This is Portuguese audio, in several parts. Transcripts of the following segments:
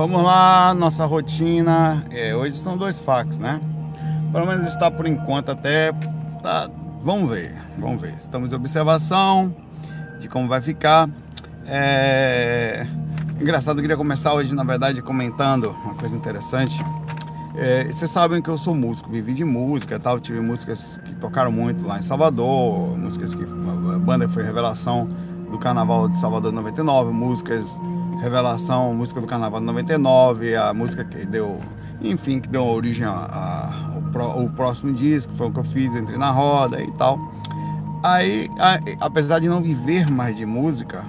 Vamos lá, nossa rotina. É, hoje são dois fax, né? Pelo menos está por enquanto até. Tá, vamos ver, vamos ver. Estamos em observação de como vai ficar. É... Engraçado, eu queria começar hoje, na verdade, comentando uma coisa interessante. É, vocês sabem que eu sou músico, vivi de música tal. Tive músicas que tocaram muito lá em Salvador, músicas que a banda foi revelação do Carnaval de Salvador 99, músicas revelação, música do Carnaval 99, a música que deu, enfim, que deu origem ao, próximo disco, foi o que eu fiz, Entre na Roda e tal. Aí, a, apesar de não viver mais de música,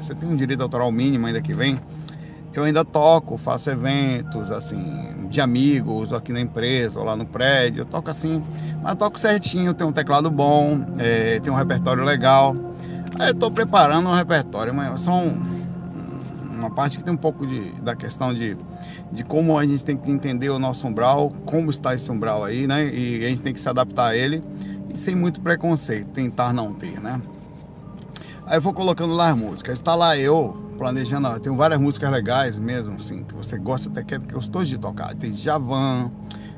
você tem um direito autoral mínimo ainda que vem, eu ainda toco, faço eventos, assim, de amigos aqui na empresa, ou lá no prédio, eu toco assim, mas toco certinho, tenho um teclado bom, é, tenho um repertório legal. Aí eu tô preparando um repertório, mas são uma parte que tem um pouco de, da questão de, de como a gente tem que entender o nosso umbral, como está esse umbral aí, né? E a gente tem que se adaptar a ele e sem muito preconceito, tentar não ter, né? Aí eu vou colocando lá as músicas. Está lá eu planejando, ó, tenho várias músicas legais mesmo, assim, que você gosta até que, é, eu estou de tocar. Tem Javan,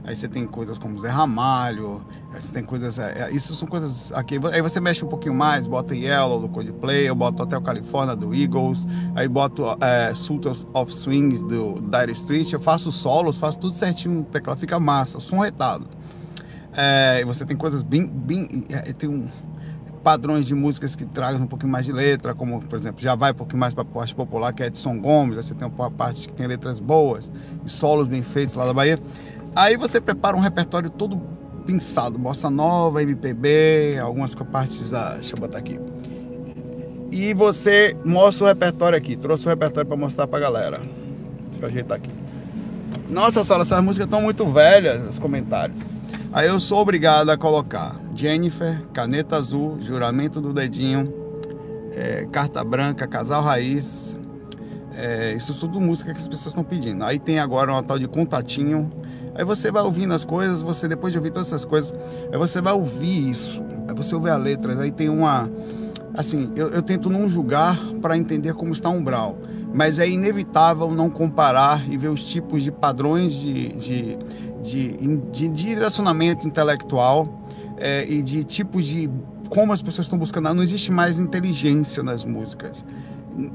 aí você tem coisas como Zé Ramalho, tem coisas. É, é isso são coisas aqui. Aí você mexe um pouquinho mais, bota Yellow do Coldplay, eu boto o California do Eagles, aí boto é, Sultans of Swing do Dire Street, eu faço solos, faço tudo certinho no teclado, fica massa, som retado. É, você tem coisas bem. bem é, tem um padrões de músicas que tragam um pouquinho mais de letra, como por exemplo, já vai um pouquinho mais para a parte popular, que é Edson Gomes, aí você tem uma parte que tem letras boas e solos bem feitos lá da Bahia. Aí você prepara um repertório todo pensado, bossa nova, MPB, algumas partes da, deixa eu botar aqui. E você mostra o repertório aqui, trouxe o repertório para mostrar para a galera. Deixa eu ajeitar aqui. Nossa senhora, essas músicas estão muito velhas, os comentários. Aí eu sou obrigado a colocar Jennifer, Caneta Azul, Juramento do Dedinho, é, Carta Branca, Casal Raiz. É, isso tudo música que as pessoas estão pedindo. Aí tem agora uma tal de Contatinho. Aí você vai ouvindo as coisas, você depois de ouvir todas essas coisas, aí você vai ouvir isso. Aí você ouve a letra, aí tem uma. Assim, eu, eu tento não julgar para entender como está o umbral mas é inevitável não comparar e ver os tipos de padrões de, de, de, de direcionamento intelectual é, e de tipos de como as pessoas estão buscando. Não existe mais inteligência nas músicas.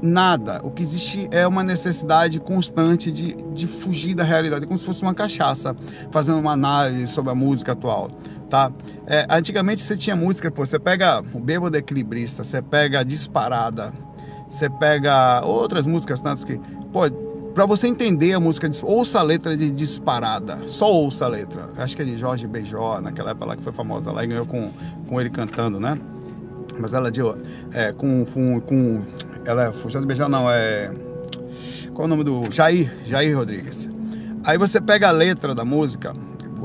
Nada. O que existe é uma necessidade constante de, de fugir da realidade, como se fosse uma cachaça, fazendo uma análise sobre a música atual. Tá? É, antigamente você tinha música, pô, você pega o Bêbado Equilibrista, você pega Disparada, você pega outras músicas tantas que, pô, para você entender a música, ouça a letra de Disparada, só ouça a letra. Acho que é de Jorge Beijó, naquela época lá que foi famosa lá e ganhou com, com ele cantando, né? Mas ela de é, com, com, com ela é Jorge Beijó não, é qual é o nome do Jair, Jair Rodrigues. Aí você pega a letra da música,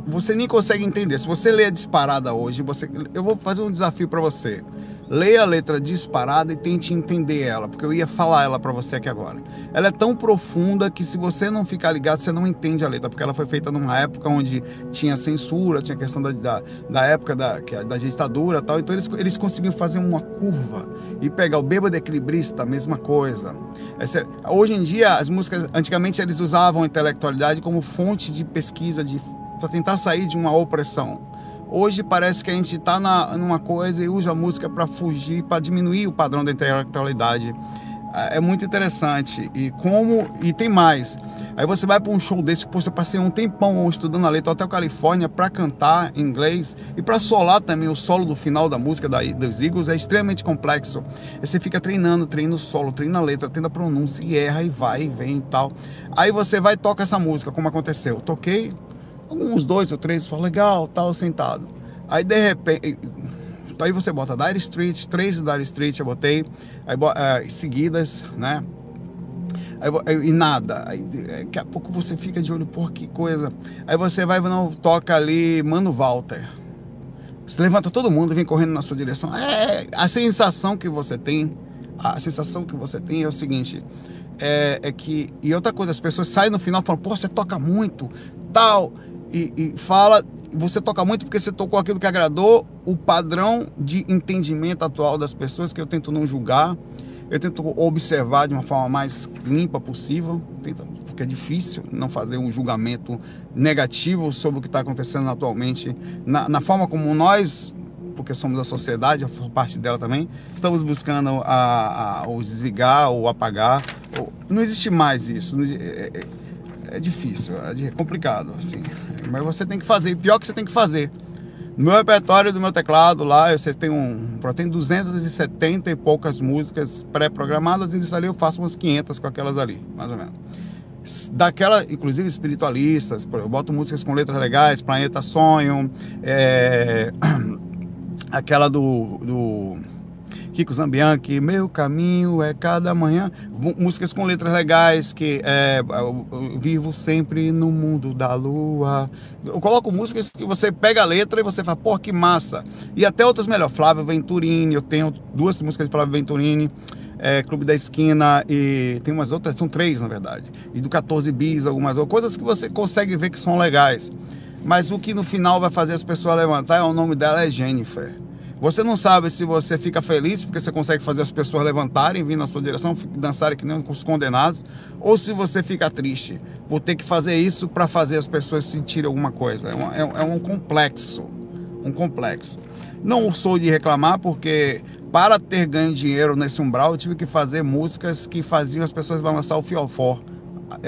você nem consegue entender. Se você lê a disparada hoje, você eu vou fazer um desafio para você. Leia a letra disparada e tente entender ela, porque eu ia falar ela para você aqui agora. Ela é tão profunda que se você não ficar ligado, você não entende a letra, porque ela foi feita numa época onde tinha censura, tinha questão da, da, da época da, é da ditadura tal. Então eles, eles conseguiram fazer uma curva e pegar o bêbado equilibrista, a mesma coisa. Essa, hoje em dia, as músicas, antigamente eles usavam a intelectualidade como fonte de pesquisa, de para tentar sair de uma opressão. Hoje parece que a gente está numa coisa e usa a música para fugir, para diminuir o padrão da intelectualidade. É, é muito interessante. E como. E tem mais. Aí você vai para um show desse que você passei um tempão estudando a letra até a Califórnia para cantar em inglês e para solar também o solo do final da música da, dos Eagles é extremamente complexo. Aí você fica treinando, treina o solo, treina a letra, treina a pronúncia e erra e vai e vem e tal. Aí você vai e toca essa música, como aconteceu. Toquei, uns dois ou três, fala, legal, tal, sentado. Aí de repente, aí você bota Dire Street, três Dire Street eu botei, aí é, seguidas, né? Aí, e nada. Aí daqui a pouco você fica de olho, por que coisa. Aí você vai não toca ali Mano Walter. Você levanta todo mundo, vem correndo na sua direção. É a sensação que você tem, a sensação que você tem é o seguinte, é, é que e outra coisa, as pessoas saem no final falando, pô, você toca muito, tal e, e fala, você toca muito porque você tocou aquilo que agradou o padrão de entendimento atual das pessoas, que eu tento não julgar. Eu tento observar de uma forma mais limpa possível, porque é difícil não fazer um julgamento negativo sobre o que está acontecendo atualmente, na, na, forma como nós, porque somos a sociedade, eu faço parte dela também, estamos buscando a, a, o desligar ou apagar. Ou, não existe mais isso. É, é, é difícil, é complicado, assim. Mas você tem que fazer, pior que você tem que fazer. No meu repertório do meu teclado lá, eu tenho um, tem 270 e poucas músicas pré-programadas e ali eu faço umas 500 com aquelas ali, mais ou menos. Daquela, inclusive espiritualistas, eu boto músicas com letras legais, Planeta Sonho, é, aquela do, do Kiko Zambianchi, Meu Caminho é Cada Manhã, músicas com letras legais, que é, vivo sempre no mundo da lua. Eu coloco músicas que você pega a letra e você fala, pô, que massa. E até outras melhor, Flávio Venturini, eu tenho duas músicas de Flávio Venturini, é, Clube da Esquina e tem umas outras, são três na verdade, e do 14 Bis, algumas outras, coisas que você consegue ver que são legais. Mas o que no final vai fazer as pessoas levantar, é o nome dela é Jennifer. Você não sabe se você fica feliz porque você consegue fazer as pessoas levantarem, vir na sua direção, dançarem que nem os condenados, ou se você fica triste por ter que fazer isso para fazer as pessoas sentirem alguma coisa. É um, é, é um complexo, um complexo. Não sou de reclamar porque para ter ganho dinheiro nesse umbral eu tive que fazer músicas que faziam as pessoas balançar o fiofó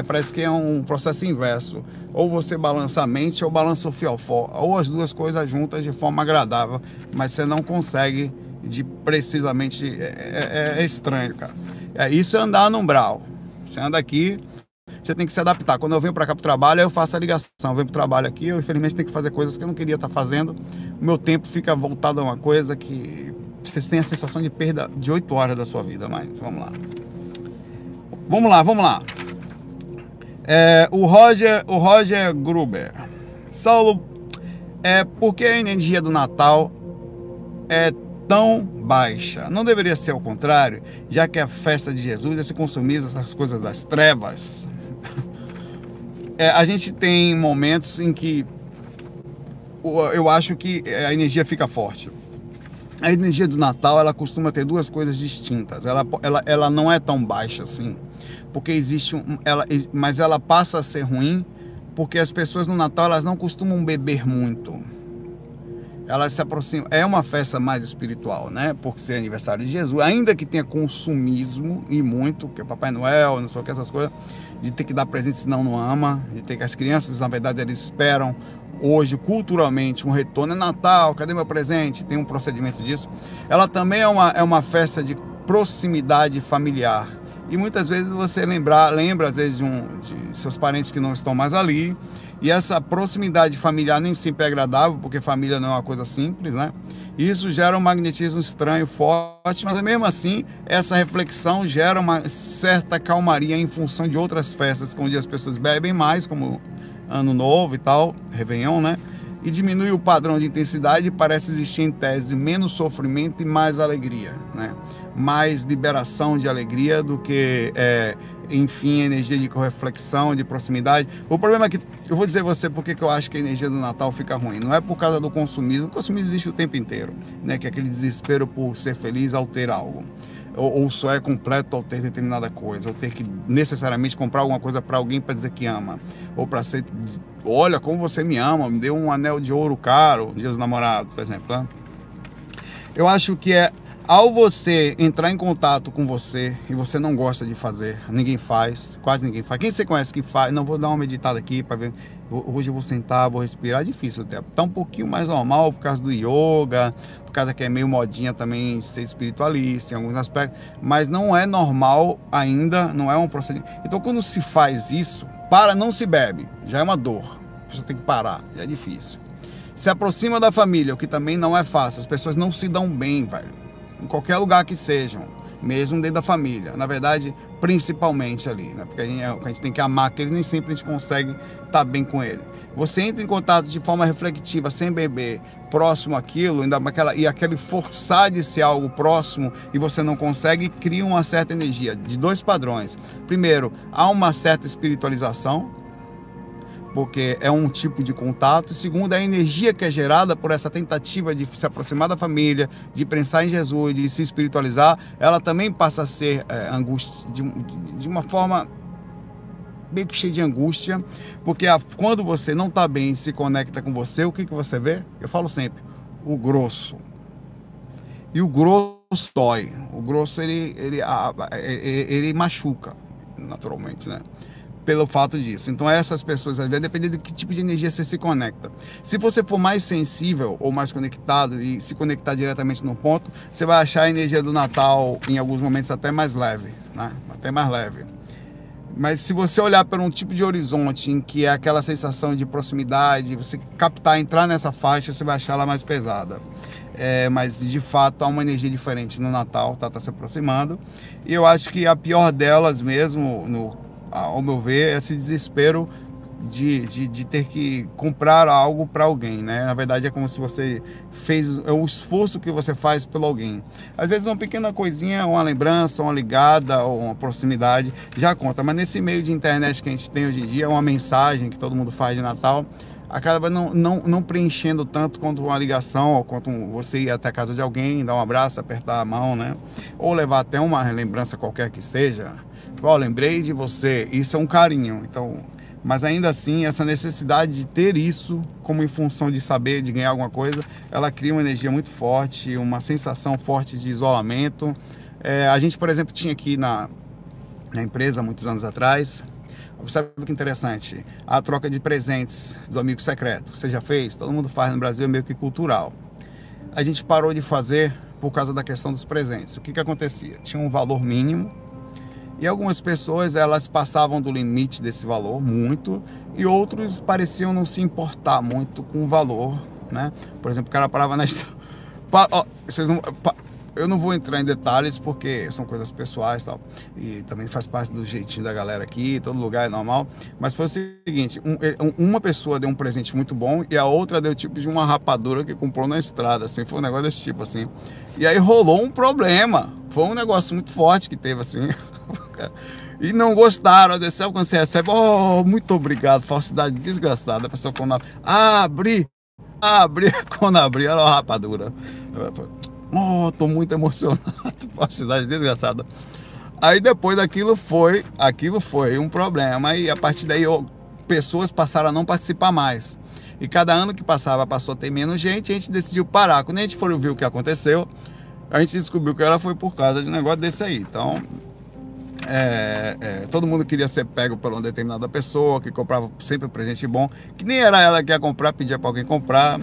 parece que é um processo inverso. Ou você balança a mente ou balança o fiofó. Ou as duas coisas juntas de forma agradável. Mas você não consegue de precisamente. É, é, é estranho, cara. É, isso é andar no umbral. Você anda aqui, você tem que se adaptar. Quando eu venho para cá para o trabalho, eu faço a ligação. Eu venho para o trabalho aqui, eu infelizmente tenho que fazer coisas que eu não queria estar tá fazendo. O meu tempo fica voltado a uma coisa que você tem a sensação de perda de 8 horas da sua vida. Mas vamos lá. Vamos lá, vamos lá. É, o Roger, o Roger Gruber. Saulo, é porque a energia do Natal é tão baixa. Não deveria ser ao contrário, já que a festa de Jesus é se consumir essas coisas das trevas. É, a gente tem momentos em que eu acho que a energia fica forte. A energia do Natal ela costuma ter duas coisas distintas. Ela, ela, ela não é tão baixa assim porque existe um, ela, mas ela passa a ser ruim porque as pessoas no Natal elas não costumam beber muito. Elas se aproximam. É uma festa mais espiritual, né? Por ser aniversário de Jesus, ainda que tenha consumismo e muito, que é Papai Noel, não sei o que essas coisas, de ter que dar presente senão não ama, de ter que as crianças na verdade eles esperam hoje culturalmente um retorno é Natal, cadê meu presente? Tem um procedimento disso. Ela também é uma, é uma festa de proximidade familiar e muitas vezes você lembrar, lembra às vezes de, um, de seus parentes que não estão mais ali. E essa proximidade familiar nem sempre é agradável, porque família não é uma coisa simples, né? Isso gera um magnetismo estranho, forte, mas mesmo assim, essa reflexão gera uma certa calmaria em função de outras festas, onde as pessoas bebem mais, como Ano Novo e tal, Réveillon, né? E diminui o padrão de intensidade e parece existir em tese menos sofrimento e mais alegria, né? Mais liberação de alegria do que, é, enfim, energia de reflexão, de proximidade. O problema é que, eu vou dizer você porque que eu acho que a energia do Natal fica ruim. Não é por causa do consumismo, o consumismo existe o tempo inteiro, né? que é aquele desespero por ser feliz ao ter algo. Ou, ou só é completo ao ter determinada coisa, ou ter que necessariamente comprar alguma coisa para alguém para dizer que ama, ou para ser, olha como você me ama, me deu um anel de ouro caro, dia dos namorados, por exemplo. Né? Eu acho que é ao você entrar em contato com você e você não gosta de fazer, ninguém faz, quase ninguém faz. Quem você conhece que faz? Não vou dar uma meditada aqui para ver. Hoje eu vou sentar, vou respirar. É difícil até. Tá um pouquinho mais normal por causa do yoga, por causa que é meio modinha também ser espiritualista em alguns aspectos, mas não é normal ainda, não é um procedimento. Então quando se faz isso, para não se bebe, já é uma dor. Pessoa tem que parar, já é difícil. Se aproxima da família, o que também não é fácil. As pessoas não se dão bem, velho em qualquer lugar que sejam, mesmo dentro da família. Na verdade, principalmente ali, né? porque a gente, a gente tem que amar aquele, nem sempre a gente consegue estar bem com ele. Você entra em contato de forma reflexiva, sem beber, próximo àquilo, ainda aquela, e aquele forçar de ser algo próximo e você não consegue, cria uma certa energia de dois padrões. Primeiro, há uma certa espiritualização, porque é um tipo de contato. Segundo, a energia que é gerada por essa tentativa de se aproximar da família, de pensar em Jesus, de se espiritualizar, ela também passa a ser é, angústia, de, de uma forma meio que cheia de angústia, porque a, quando você não está bem se conecta com você, o que, que você vê? Eu falo sempre, o grosso. E o grosso dói. O grosso ele, ele, ele, ele machuca, naturalmente, né? Pelo fato disso. Então, essas pessoas, às vezes, dependendo de que tipo de energia você se conecta. Se você for mais sensível ou mais conectado e se conectar diretamente no ponto, você vai achar a energia do Natal, em alguns momentos, até mais leve, né? Até mais leve. Mas se você olhar para um tipo de horizonte em que é aquela sensação de proximidade, você captar, entrar nessa faixa, você vai achar ela mais pesada. É, mas de fato há uma energia diferente no Natal, tá, tá se aproximando. E eu acho que a pior delas mesmo, no, ao meu ver, esse desespero de, de, de ter que comprar algo para alguém, né? Na verdade é como se você fez, é o esforço que você faz pelo alguém. Às vezes uma pequena coisinha, uma lembrança, uma ligada ou uma proximidade já conta, mas nesse meio de internet que a gente tem hoje em dia, uma mensagem que todo mundo faz de Natal, acaba não, não, não preenchendo tanto quanto uma ligação ou quanto você ir até a casa de alguém, dar um abraço, apertar a mão, né? Ou levar até uma lembrança qualquer que seja. Ó, oh, lembrei de você, isso é um carinho. Então, mas ainda assim, essa necessidade de ter isso como em função de saber, de ganhar alguma coisa, ela cria uma energia muito forte, uma sensação forte de isolamento. É, a gente, por exemplo, tinha aqui na, na empresa, muitos anos atrás, observe que interessante, a troca de presentes do amigo secreto. Você já fez? Todo mundo faz no Brasil, é meio que cultural. A gente parou de fazer por causa da questão dos presentes. O que, que acontecia? Tinha um valor mínimo, e algumas pessoas elas passavam do limite desse valor muito e outros pareciam não se importar muito com o valor, né? Por exemplo, o cara parava na pa, ó, vocês não, pa, eu não vou entrar em detalhes porque são coisas pessoais e tal. E também faz parte do jeitinho da galera aqui, todo lugar é normal. Mas foi o seguinte: um, uma pessoa deu um presente muito bom e a outra deu tipo de uma rapadura que comprou na estrada. Assim, foi um negócio desse tipo assim. E aí rolou um problema. Foi um negócio muito forte que teve assim. E não gostaram, sabe quando você recebe, oh, muito obrigado, falsidade desgraçada. A pessoa quando abre, abre, quando abri, era uma rapadura. Oh, tô muito emocionado, falsidade desgraçada. Aí depois aquilo foi, aquilo foi um problema. E a partir daí eu, pessoas passaram a não participar mais. E cada ano que passava, passou a ter menos gente, a gente decidiu parar. Quando a gente for ver o que aconteceu, a gente descobriu que ela foi por causa de um negócio desse aí. Então, é, é, todo mundo queria ser pego por uma determinada pessoa que comprava sempre um presente bom, que nem era ela que ia comprar, pedia para alguém comprar.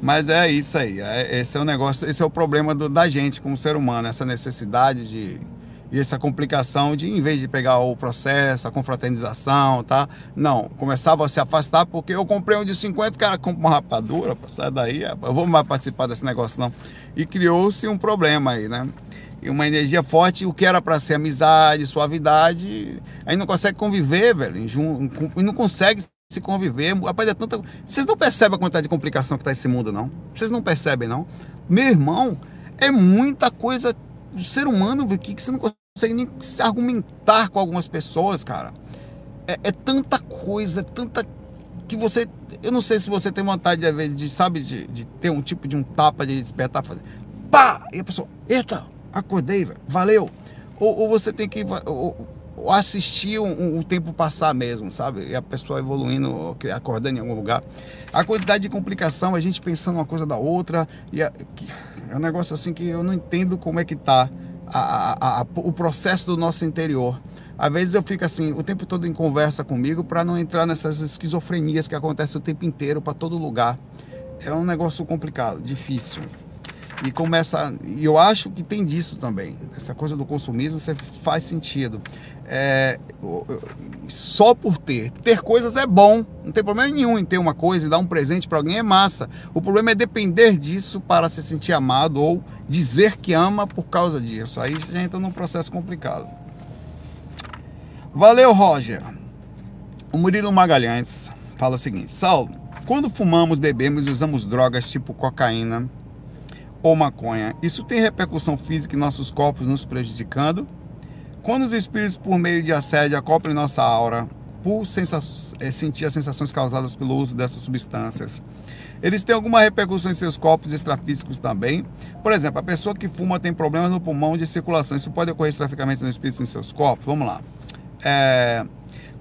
Mas é isso aí. É, esse é o negócio, esse é o problema do, da gente como ser humano, essa necessidade de e essa complicação de, em vez de pegar o processo, a confraternização, tá? Não, começava a se afastar porque eu comprei um de 50, cara compra uma rapadura, sai daí, eu vou mais participar desse negócio não. E criou-se um problema aí, né? Uma energia forte, o que era para ser amizade, suavidade, aí não consegue conviver, velho, e não consegue se conviver. Rapaz, é tanta. Vocês não percebem a quantidade de complicação que tá esse mundo, não? Vocês não percebem, não? Meu irmão, é muita coisa do ser humano que você não consegue nem se argumentar com algumas pessoas, cara. É, é tanta coisa, é tanta. que você. Eu não sei se você tem vontade, às vezes, de, sabe, de, de ter um tipo de um tapa de despertar, fazer. Pá! E a pessoa, eita, acordei, valeu. Ou, ou, você tem que ou, ou assistir o um, um, tempo passar mesmo, sabe? E a pessoa evoluindo, acordando em algum lugar. A quantidade de complicação, a gente pensando uma coisa da outra, e a, que, é um negócio assim que eu não entendo como é que tá a, a, o processo do nosso interior. Às vezes eu fico assim, o tempo todo em conversa comigo para não entrar nessas esquizofrenias que acontecem o tempo inteiro para todo lugar. É um negócio complicado, difícil. E começa. E eu acho que tem disso também. Essa coisa do consumismo você faz sentido. É, só por ter. Ter coisas é bom. Não tem problema nenhum em ter uma coisa e dar um presente para alguém é massa. O problema é depender disso para se sentir amado ou dizer que ama por causa disso. Aí já entra num processo complicado. Valeu, Roger. O Murilo Magalhães fala o seguinte: Saulo, quando fumamos, bebemos e usamos drogas tipo cocaína ou maconha. Isso tem repercussão física em nossos corpos, nos prejudicando. Quando os espíritos, por meio de assédio, acoplam nossa aura por é, sentir as sensações causadas pelo uso dessas substâncias. Eles têm alguma repercussão em seus corpos extrafísicos também. Por exemplo, a pessoa que fuma tem problemas no pulmão de circulação. Isso pode ocorrer extraficamente no espírito em seus corpos? Vamos lá. É,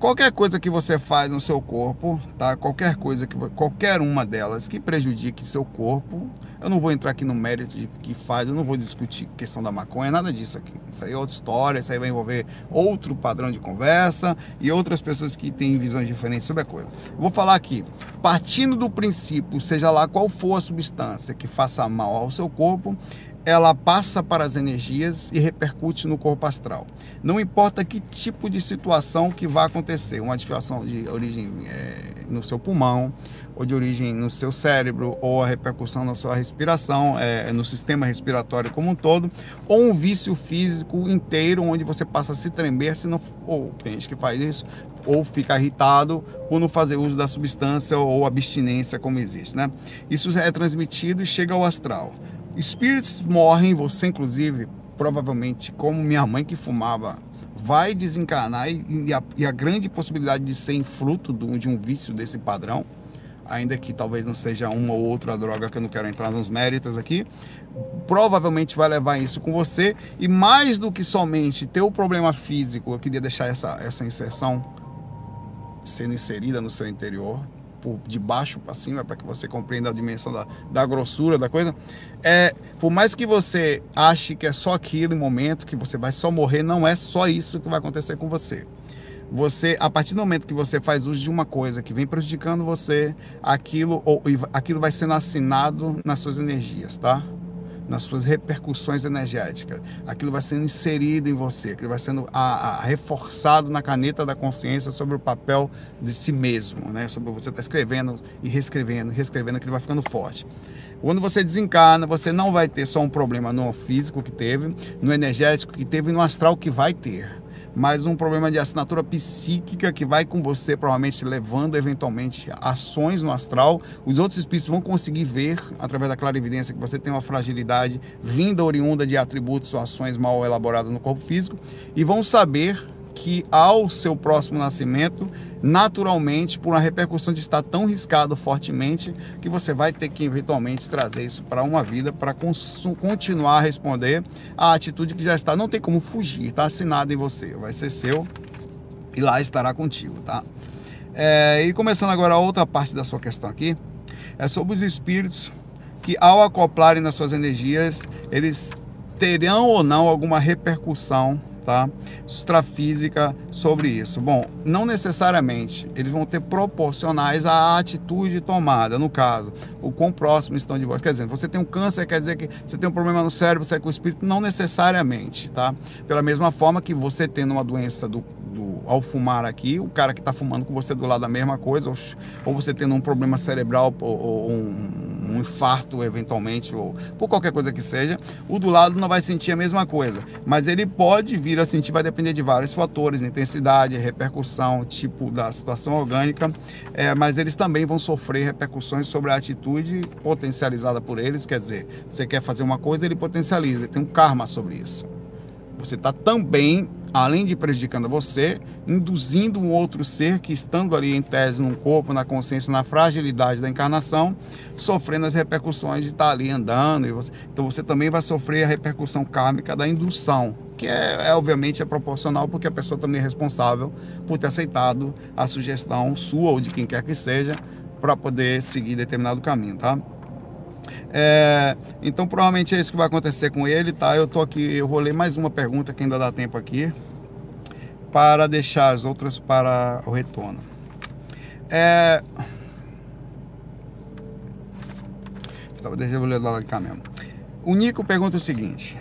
qualquer coisa que você faz no seu corpo, tá? Qualquer coisa que qualquer uma delas que prejudique seu corpo, eu não vou entrar aqui no mérito de que faz, eu não vou discutir questão da maconha, nada disso aqui. Isso aí é outra história, isso aí vai envolver outro padrão de conversa e outras pessoas que têm visões diferentes sobre a coisa. Vou falar aqui, partindo do princípio, seja lá qual for a substância que faça mal ao seu corpo, ela passa para as energias e repercute no corpo astral. Não importa que tipo de situação que vai acontecer, uma disfunção de origem é, no seu pulmão, ou de origem no seu cérebro, ou a repercussão na sua respiração, é, no sistema respiratório como um todo, ou um vício físico inteiro, onde você passa a se tremer, se não, ou tem gente que faz isso, ou fica irritado por não fazer uso da substância ou abstinência como existe, né? Isso é transmitido e chega ao astral. Espíritos morrem, você inclusive, provavelmente, como minha mãe que fumava, vai desencarnar e, a, e a, grande possibilidade de ser fruto um, de um vício desse padrão, ainda que talvez não seja uma ou outra droga que eu não quero entrar nos méritos aqui, provavelmente vai levar isso com você. E mais do que somente ter o problema físico, eu queria deixar essa, essa inserção sendo inserida no seu interior, por de baixo para cima, para que você compreenda a dimensão da, da grossura da coisa. É, por mais que você ache que é só aquilo em momento, que você vai só morrer, não é só isso que vai acontecer com você. Você, a partir do momento que você faz uso de uma coisa que vem prejudicando você, aquilo, ou, aquilo vai sendo assinado nas suas energias, tá? Nas suas repercussões energéticas. Aquilo vai sendo inserido em você, aquilo vai sendo a, a, reforçado na caneta da consciência sobre o papel de si mesmo, né? Sobre você estar tá escrevendo e reescrevendo, reescrevendo, aquilo vai ficando forte. Quando você desencarna, você não vai ter só um problema no físico que teve, no energético que teve e no astral que vai ter mas um problema de assinatura psíquica que vai com você, provavelmente levando eventualmente ações no astral. Os outros espíritos vão conseguir ver, através da clarividência, que você tem uma fragilidade vinda oriunda de atributos ou ações mal elaboradas no corpo físico e vão saber que ao seu próximo nascimento, naturalmente, por uma repercussão de estar tão riscado fortemente, que você vai ter que eventualmente trazer isso para uma vida, para continuar a responder à atitude que já está. Não tem como fugir, está assinado em você, vai ser seu e lá estará contigo, tá? É, e começando agora a outra parte da sua questão aqui, é sobre os espíritos que ao acoplarem nas suas energias, eles terão ou não alguma repercussão tá? Extrafísica sobre isso. Bom, não necessariamente eles vão ter proporcionais à atitude tomada, no caso, o quão próximo estão de vós. Quer dizer, você tem um câncer, quer dizer que você tem um problema no cérebro, você é com o espírito, não necessariamente, tá? Pela mesma forma que você tendo uma doença do, do ao fumar aqui, o cara que está fumando com você do lado a mesma coisa, ou, ou você tendo um problema cerebral ou, ou um, um infarto eventualmente, ou por qualquer coisa que seja, o do lado não vai sentir a mesma coisa, mas ele pode vir a sentir vai depender de vários fatores, intensidade, repercussão, tipo da situação orgânica, é, mas eles também vão sofrer repercussões sobre a atitude potencializada por eles, quer dizer, você quer fazer uma coisa, ele potencializa, tem um karma sobre isso. Você está também além de prejudicando você, induzindo um outro ser que, estando ali em tese no corpo, na consciência, na fragilidade da encarnação, sofrendo as repercussões de estar ali andando. Você, então você também vai sofrer a repercussão kármica da indução, que é, é obviamente é proporcional porque a pessoa também é responsável por ter aceitado a sugestão sua ou de quem quer que seja para poder seguir determinado caminho, tá? É, então provavelmente é isso que vai acontecer com ele, tá? Eu tô aqui, eu vou ler mais uma pergunta que ainda dá tempo aqui para deixar as outras para o retorno. É... Deixa eu ler lá cá mesmo. O Nico pergunta o seguinte: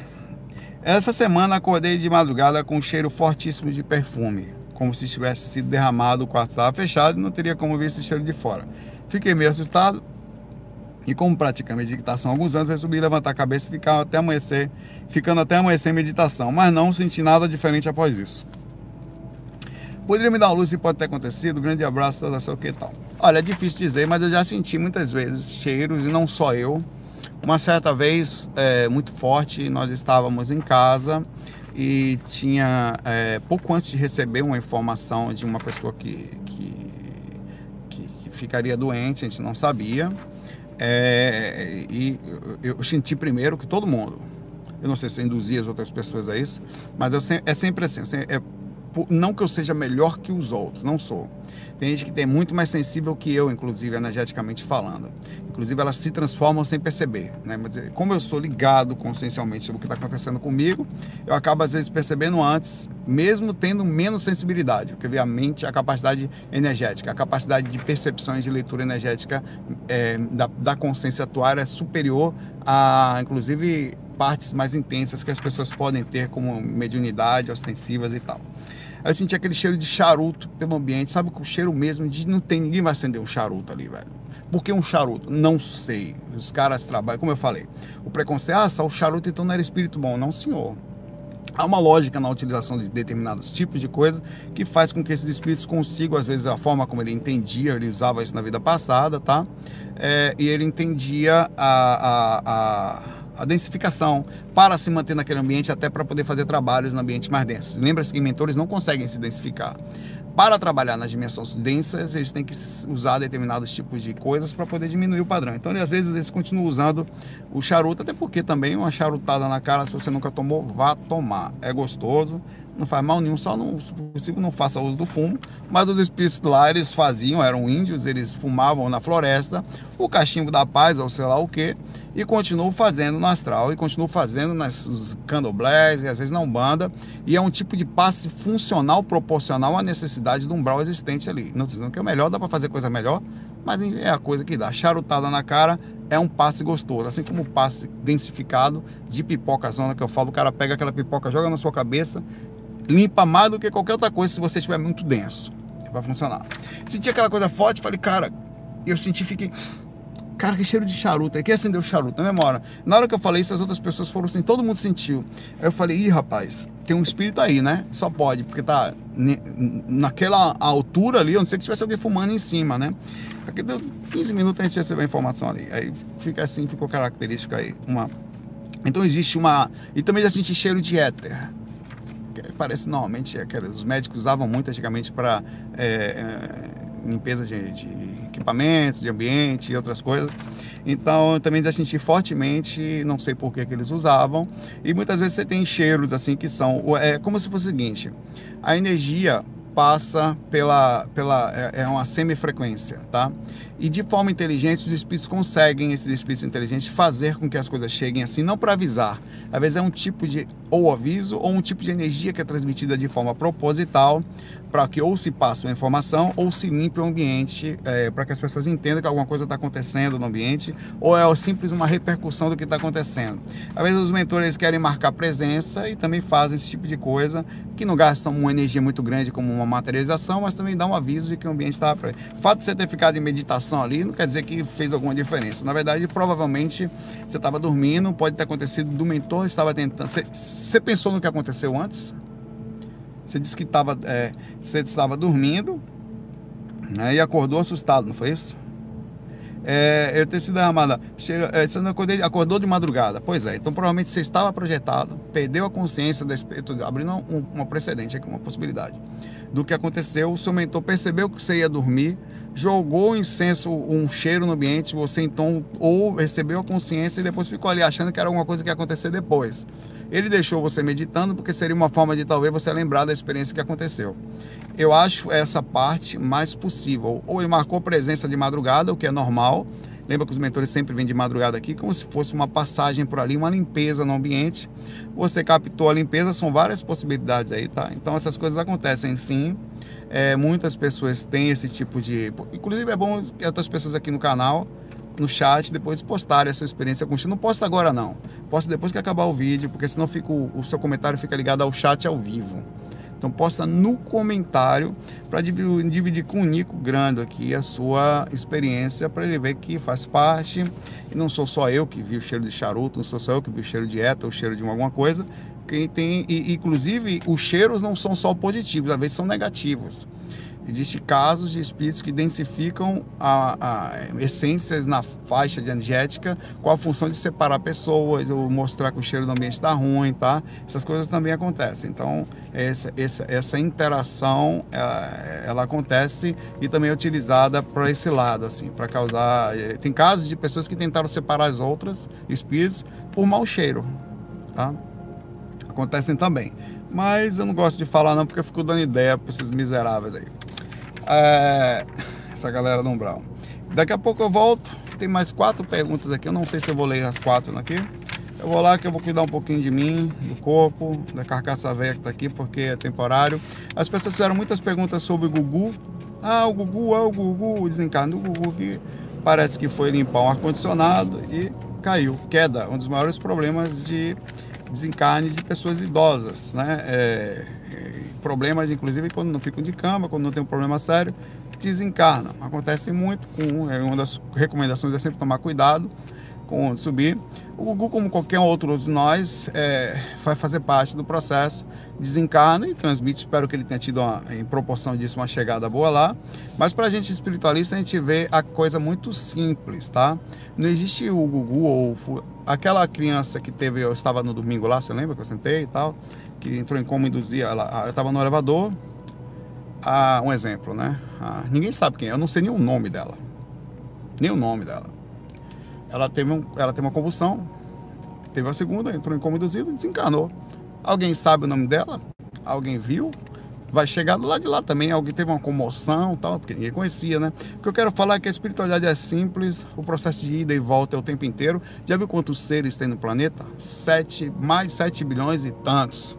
Essa semana acordei de madrugada com um cheiro fortíssimo de perfume, como se tivesse sido derramado, o quarto estava fechado e não teria como ver esse cheiro de fora. Fiquei meio assustado, e como pratico a meditação há alguns anos, resolvi levantar a cabeça e ficar até amanhecer, ficando até amanhecer em meditação, mas não senti nada diferente após isso. Poderia me dar uma luz se pode ter acontecido? Grande abraço, não sei o que tal. Olha, é difícil dizer, mas eu já senti muitas vezes cheiros, e não só eu. Uma certa vez, é, muito forte, nós estávamos em casa, e tinha é, pouco antes de receber uma informação de uma pessoa que, que, que ficaria doente, a gente não sabia. É, e eu senti primeiro que todo mundo, eu não sei se eu induzia as outras pessoas a isso, mas eu, é sempre assim, é, não que eu seja melhor que os outros, não sou. Tem gente que é muito mais sensível que eu, inclusive, energeticamente falando. Inclusive, elas se transformam sem perceber. Né? Mas, como eu sou ligado consciencialmente sobre o que está acontecendo comigo, eu acabo, às vezes, percebendo antes, mesmo tendo menos sensibilidade. Porque, a mente, a capacidade energética, a capacidade de percepção e de leitura energética é, da, da consciência atual é superior a, inclusive, partes mais intensas que as pessoas podem ter, como mediunidade, ostensivas e tal. Aí eu senti aquele cheiro de charuto pelo ambiente, sabe o cheiro mesmo de não tem ninguém vai acender um charuto ali, velho. Por que um charuto? Não sei. Os caras trabalham, como eu falei, o preconceito, ah, só o charuto então não era espírito bom. Não, senhor. Há uma lógica na utilização de determinados tipos de coisa que faz com que esses espíritos consigam, às vezes, a forma como ele entendia, ele usava isso na vida passada, tá? É, e ele entendia a, a, a a densificação para se manter naquele ambiente, até para poder fazer trabalhos no ambiente mais densos. Lembra-se que mentores não conseguem se densificar. Para trabalhar nas dimensões densas, eles têm que usar determinados tipos de coisas para poder diminuir o padrão. Então, às vezes, eles continuam usando o charuto, até porque também uma charutada na cara, se você nunca tomou, vá tomar. É gostoso, não faz mal nenhum, só não, se possível não faça uso do fumo. Mas os espíritos lá eles faziam, eram índios, eles fumavam na floresta, o cachimbo da paz, ou sei lá o que, e continuam fazendo no astral, e continuam fazendo nas candomblés, e às vezes na Umbanda, e é um tipo de passe funcional, proporcional à necessidade do umbral existente ali. Não dizendo que é melhor, dá para fazer coisa melhor, mas é a coisa que dá. Charutada na cara é um passe gostoso, assim como o passe densificado de pipoca zona que eu falo, o cara pega aquela pipoca, joga na sua cabeça limpa mais do que qualquer outra coisa se você estiver muito denso. Vai funcionar. Senti aquela coisa forte, falei, cara, eu senti, fiquei. Cara, que cheiro de charuto. Aí quem acendeu o charuto? Na memória. Na hora que eu falei isso, as outras pessoas foram assim, todo mundo sentiu. Aí eu falei, ih, rapaz, tem um espírito aí, né? Só pode, porque tá naquela altura ali, eu não sei que tivesse alguém fumando em cima, né? Aqui deu 15 minutos a gente recebeu a informação ali. Aí fica assim, ficou característica aí. Uma... Então existe uma. E também já senti cheiro de éter parece normalmente aqueles, os médicos usavam muito antigamente para é, é, limpeza de, de, equipamentos, de ambiente e outras coisas. Então eu também já senti fortemente, não sei por que, que eles usavam. E muitas vezes você tem cheiros assim que são. É como se fosse o seguinte: a energia passa pela, pela é, é uma semifrequência, tá? E de forma inteligente, os espíritos conseguem, esses espíritos inteligentes, fazer com que as coisas cheguem assim, não para avisar. Às vezes é um tipo de ou aviso ou um tipo de energia que é transmitida de forma proposital para que ou se passe uma informação ou se limpe o ambiente é, para que as pessoas entendam que alguma coisa está acontecendo no ambiente ou é simples uma repercussão do que está acontecendo. Às vezes os mentores querem marcar presença e também fazem esse tipo de coisa que não gastam uma energia muito grande como uma materialização, mas também dá um aviso de que o ambiente está... O fato de você ter ficado em meditação ali não quer dizer que fez alguma diferença. Na verdade, provavelmente você estava dormindo, pode ter acontecido do mentor, estava tentando... Você, você pensou no que aconteceu antes? Você disse que tava, é, você estava dormindo né, e acordou assustado, não foi isso? É, eu ter sido derramada. Cheiro, é, você não acordei, acordou de madrugada. Pois é, então provavelmente você estava projetado, perdeu a consciência, estou abrindo um, uma precedente aqui, uma possibilidade do que aconteceu. O seu mentor percebeu que você ia dormir, jogou incenso, um cheiro no ambiente, você então ou recebeu a consciência e depois ficou ali achando que era alguma coisa que ia acontecer depois. Ele deixou você meditando porque seria uma forma de talvez você lembrar da experiência que aconteceu. Eu acho essa parte mais possível. Ou ele marcou presença de madrugada, o que é normal. Lembra que os mentores sempre vêm de madrugada aqui, como se fosse uma passagem por ali, uma limpeza no ambiente. Você captou a limpeza, são várias possibilidades aí, tá? Então essas coisas acontecem sim. É, muitas pessoas têm esse tipo de. Inclusive é bom que outras pessoas aqui no canal no chat depois postarem a sua experiência com o Não posta agora não. Posta depois que acabar o vídeo, porque senão fica o, seu comentário fica ligado ao chat ao vivo. Então posta no comentário para dividir, dividir, com o Nico Grando aqui a sua experiência para ele ver que faz parte. E não sou só eu que vi o cheiro de charuto, não sou só eu que vi o cheiro de eta, o cheiro de alguma coisa. Quem tem, e, inclusive, os cheiros não são só positivos, às vezes são negativos. Existem casos de espíritos que densificam a, a, essências na faixa de energética com a função de separar pessoas ou mostrar que o cheiro do ambiente está ruim, tá? Essas coisas também acontecem. Então, essa, essa, essa interação, ela, ela acontece e também é utilizada para esse lado, assim, para causar... Eh, tem casos de pessoas que tentaram separar as outras espíritos por mau cheiro, tá? Acontecem também. Mas eu não gosto de falar não, porque eu fico dando ideia para esses miseráveis aí. É, essa galera do Umbral. Daqui a pouco eu volto. Tem mais quatro perguntas aqui. Eu não sei se eu vou ler as quatro aqui. Eu vou lá que eu vou cuidar um pouquinho de mim, do corpo, da carcaça velha que tá aqui, porque é temporário. As pessoas fizeram muitas perguntas sobre o Gugu. Ah, o Gugu, ah, o Gugu, o desencarno do Gugu, que parece que foi limpar um ar-condicionado e caiu. Queda, um dos maiores problemas de desencarne de pessoas idosas, né? É, problemas, inclusive, quando não ficam de cama, quando não tem um problema sério, desencarnam. Acontece muito com. É, uma das recomendações é sempre tomar cuidado com subir. O Gugu, como qualquer outro de nós, é, vai fazer parte do processo, desencarna e transmite. Espero que ele tenha tido, uma, em proporção disso, uma chegada boa lá. Mas para a gente espiritualista, a gente vê a coisa muito simples, tá? Não existe o Gugu ou aquela criança que teve, eu estava no domingo lá, você lembra que eu sentei e tal? Que entrou em coma induzia, ela, estava no elevador, ah, um exemplo, né? Ah, ninguém sabe quem é, eu não sei nem o nome dela. Nem o nome dela. Ela teve, um, ela teve uma convulsão, teve a segunda, entrou em coma induzido e desencarnou. Alguém sabe o nome dela? Alguém viu? Vai chegar do lado de lá também, alguém teve uma comoção tal, porque ninguém conhecia, né? O que eu quero falar é que a espiritualidade é simples, o processo de ida e volta é o tempo inteiro. Já viu quantos seres tem no planeta? Sete, mais de 7 bilhões e tantos.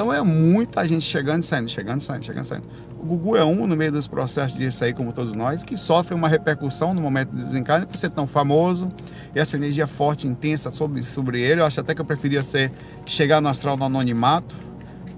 Então é muita gente chegando e saindo, chegando e saindo, chegando e saindo. O Gugu é um no meio dos processos de sair, como todos nós, que sofre uma repercussão no momento de desencarne por ser tão famoso e essa energia forte, intensa sobre, sobre ele. Eu acho até que eu preferia ser chegar no astral no anonimato,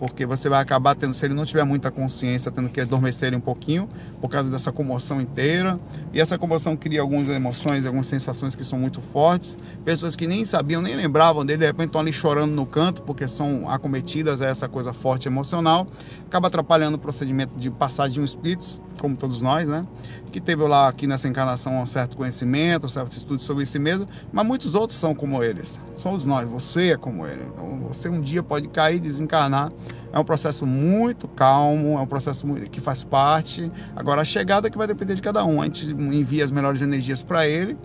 porque você vai acabar tendo, se ele não tiver muita consciência, tendo que adormecer ele um pouquinho por causa dessa comoção inteira. E essa comoção cria algumas emoções, algumas sensações que são muito fortes. Pessoas que nem sabiam, nem lembravam dele, de repente estão ali chorando no canto porque são acometidas a essa coisa forte emocional. Acaba atrapalhando o procedimento de passagem de um espírito, como todos nós, né? Que teve lá aqui nessa encarnação um certo conhecimento, um certo estudo sobre si mesmo, mas muitos outros são como eles. Somos nós, você é como ele. Então você um dia pode cair, desencarnar é um processo muito calmo, é um processo que faz parte. Agora, a chegada que vai depender de cada um. A gente envia as melhores energias para ele,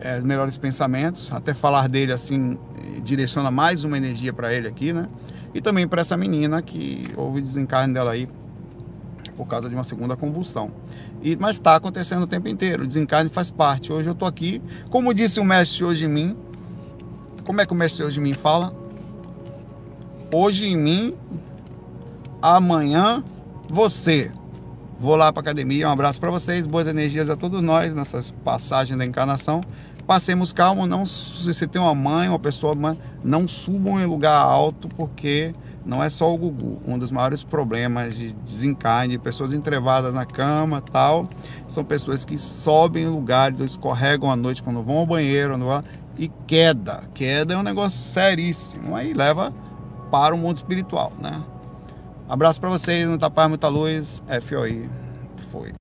é, os melhores pensamentos. Até falar dele assim, direciona mais uma energia para ele aqui, né? E também para essa menina que houve desencarne dela aí por causa de uma segunda convulsão. E, mas está acontecendo o tempo inteiro. O desencarne faz parte. Hoje eu estou aqui, como disse o mestre hoje em mim. Como é que o mestre hoje em mim fala? Hoje em mim, amanhã você. Vou lá para academia. Um abraço para vocês, boas energias a todos nós nessas passagens da encarnação. Passemos calmo, não se você tem uma mãe, uma pessoa, não subam em lugar alto porque não é só o Gugu. Um dos maiores problemas de desencarne, de pessoas entrevadas na cama tal, são pessoas que sobem em lugares, escorregam à noite quando vão ao banheiro, e queda. Queda é um negócio seríssimo. Aí leva para o mundo espiritual, né? Abraço para vocês, muita paz, muita luz. FOI. Foi.